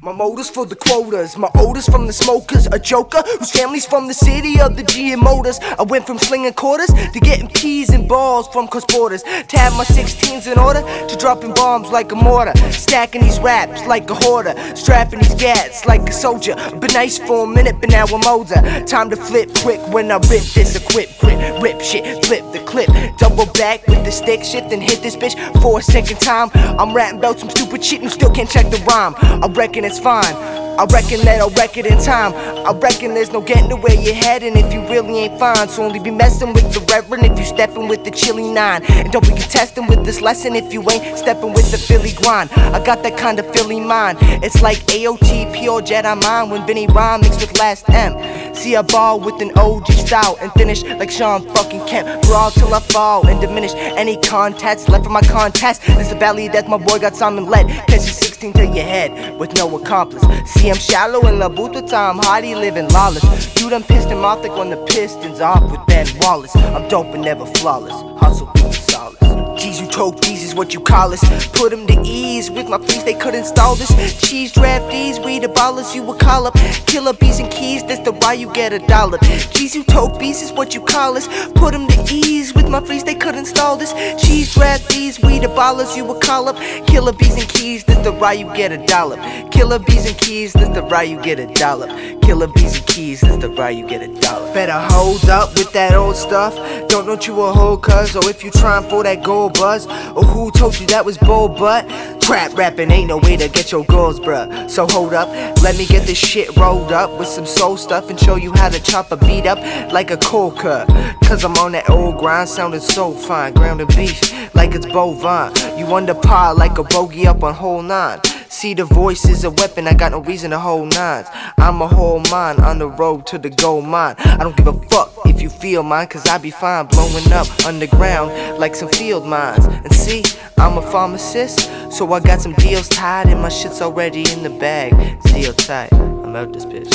My motives for the quotas, my odors from the smokers. A joker whose family's from the city of the GM Motors. I went from slinging quarters to getting peas and balls from cross borders. Have my 16s in order to dropping bombs like a mortar. Stacking these raps like a hoarder. Strapping these gats like a soldier. Been nice for a minute, but now I'm older. Time to flip quick when I rip this equip, grip, rip shit, flip the clip. Double back with the stick shift and hit this bitch for a second time. I'm rapping about some stupid shit and still can't check the rhyme. I reckon it's fine. I reckon that I'll wreck it in time. I reckon there's no getting to where you're heading if you really ain't fine. So only be messing with the reverend if you stepping with the chili nine. And don't be contesting with this lesson if you ain't stepping with the Philly grind. I got that kind of Philly mind. It's like AOT, pure Jedi mind when Vinny rhyme mixed with last M. See, I ball with an OG style and finish like Shawn fucking Kemp. Brawl till I fall and diminish any contacts left for my contest. It's the valley that my boy got Simon led. Catch you 16 to your head with no accomplice. See, I'm shallow in La Buta time, Hardy living lawless. You done pissed him off like when the Pistons off with Ben Wallace. I'm dope and never flawless. Hustle the solace. G's choke, is what you call us. Put them to ease with my fleece, they could install this. Cheese draft these, we the ballers you would call up. Killa Beez and keys, that's the why you get a dollar. G's bees is what you call us. Put them to ease with my fleece, they could install this. Cheese draft these, we the ballers you would call up. Killa Beez and keys, that's the why you get a dollar. Killa Beez and keys, that's the why you get a dollar. Killa Beez and keys, that's the why you get a dollar. Better hold up with that old stuff. Don't know you a hoe, cuz, or oh, if you trying for that gold buzz, or who told you that was bold but? Trap rapping ain't no way to get your girls, bruh. So hold up, let me get this shit rolled up with some soul stuff and show you how to chop a beat up like a cold. Cause I'm on that old grind, sounding so fine. Grounded beef like it's bovine. You under par like a bogey up on hole nine. See, the voice is a weapon, I got no reason to hold nines. I'm a whole mine on the road to the gold mine. I don't give a fuck if you feel mine, cause I be fine blowing up underground like some field mines. And see, I'm a pharmacist, so I got some deals tied, and my shit's already in the bag. Deal tight, I'm out this bitch.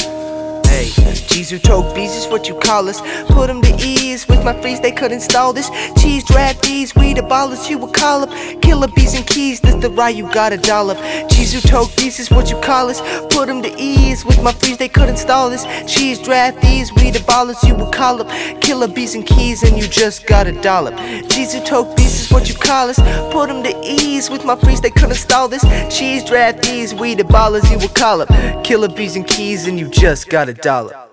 Hey, Toke bees is what you call us. Put them to ease with my freeze, they could install this. Cheese draft these, we the ballers you would call up. Killa Beez and keys, this the right you got a dollop. Toke bees is what you call us. Put them to ease with my freeze, they could install this. Cheese draft these, we the ballers you would call up. Killa Beez and keys, and you just got a dollop. Who toke is what you call us. Put them to ease with my freeze, they could install this. Cheese draft these, we the ballers you would call up. Killa Beez and keys, and you just got a dollar.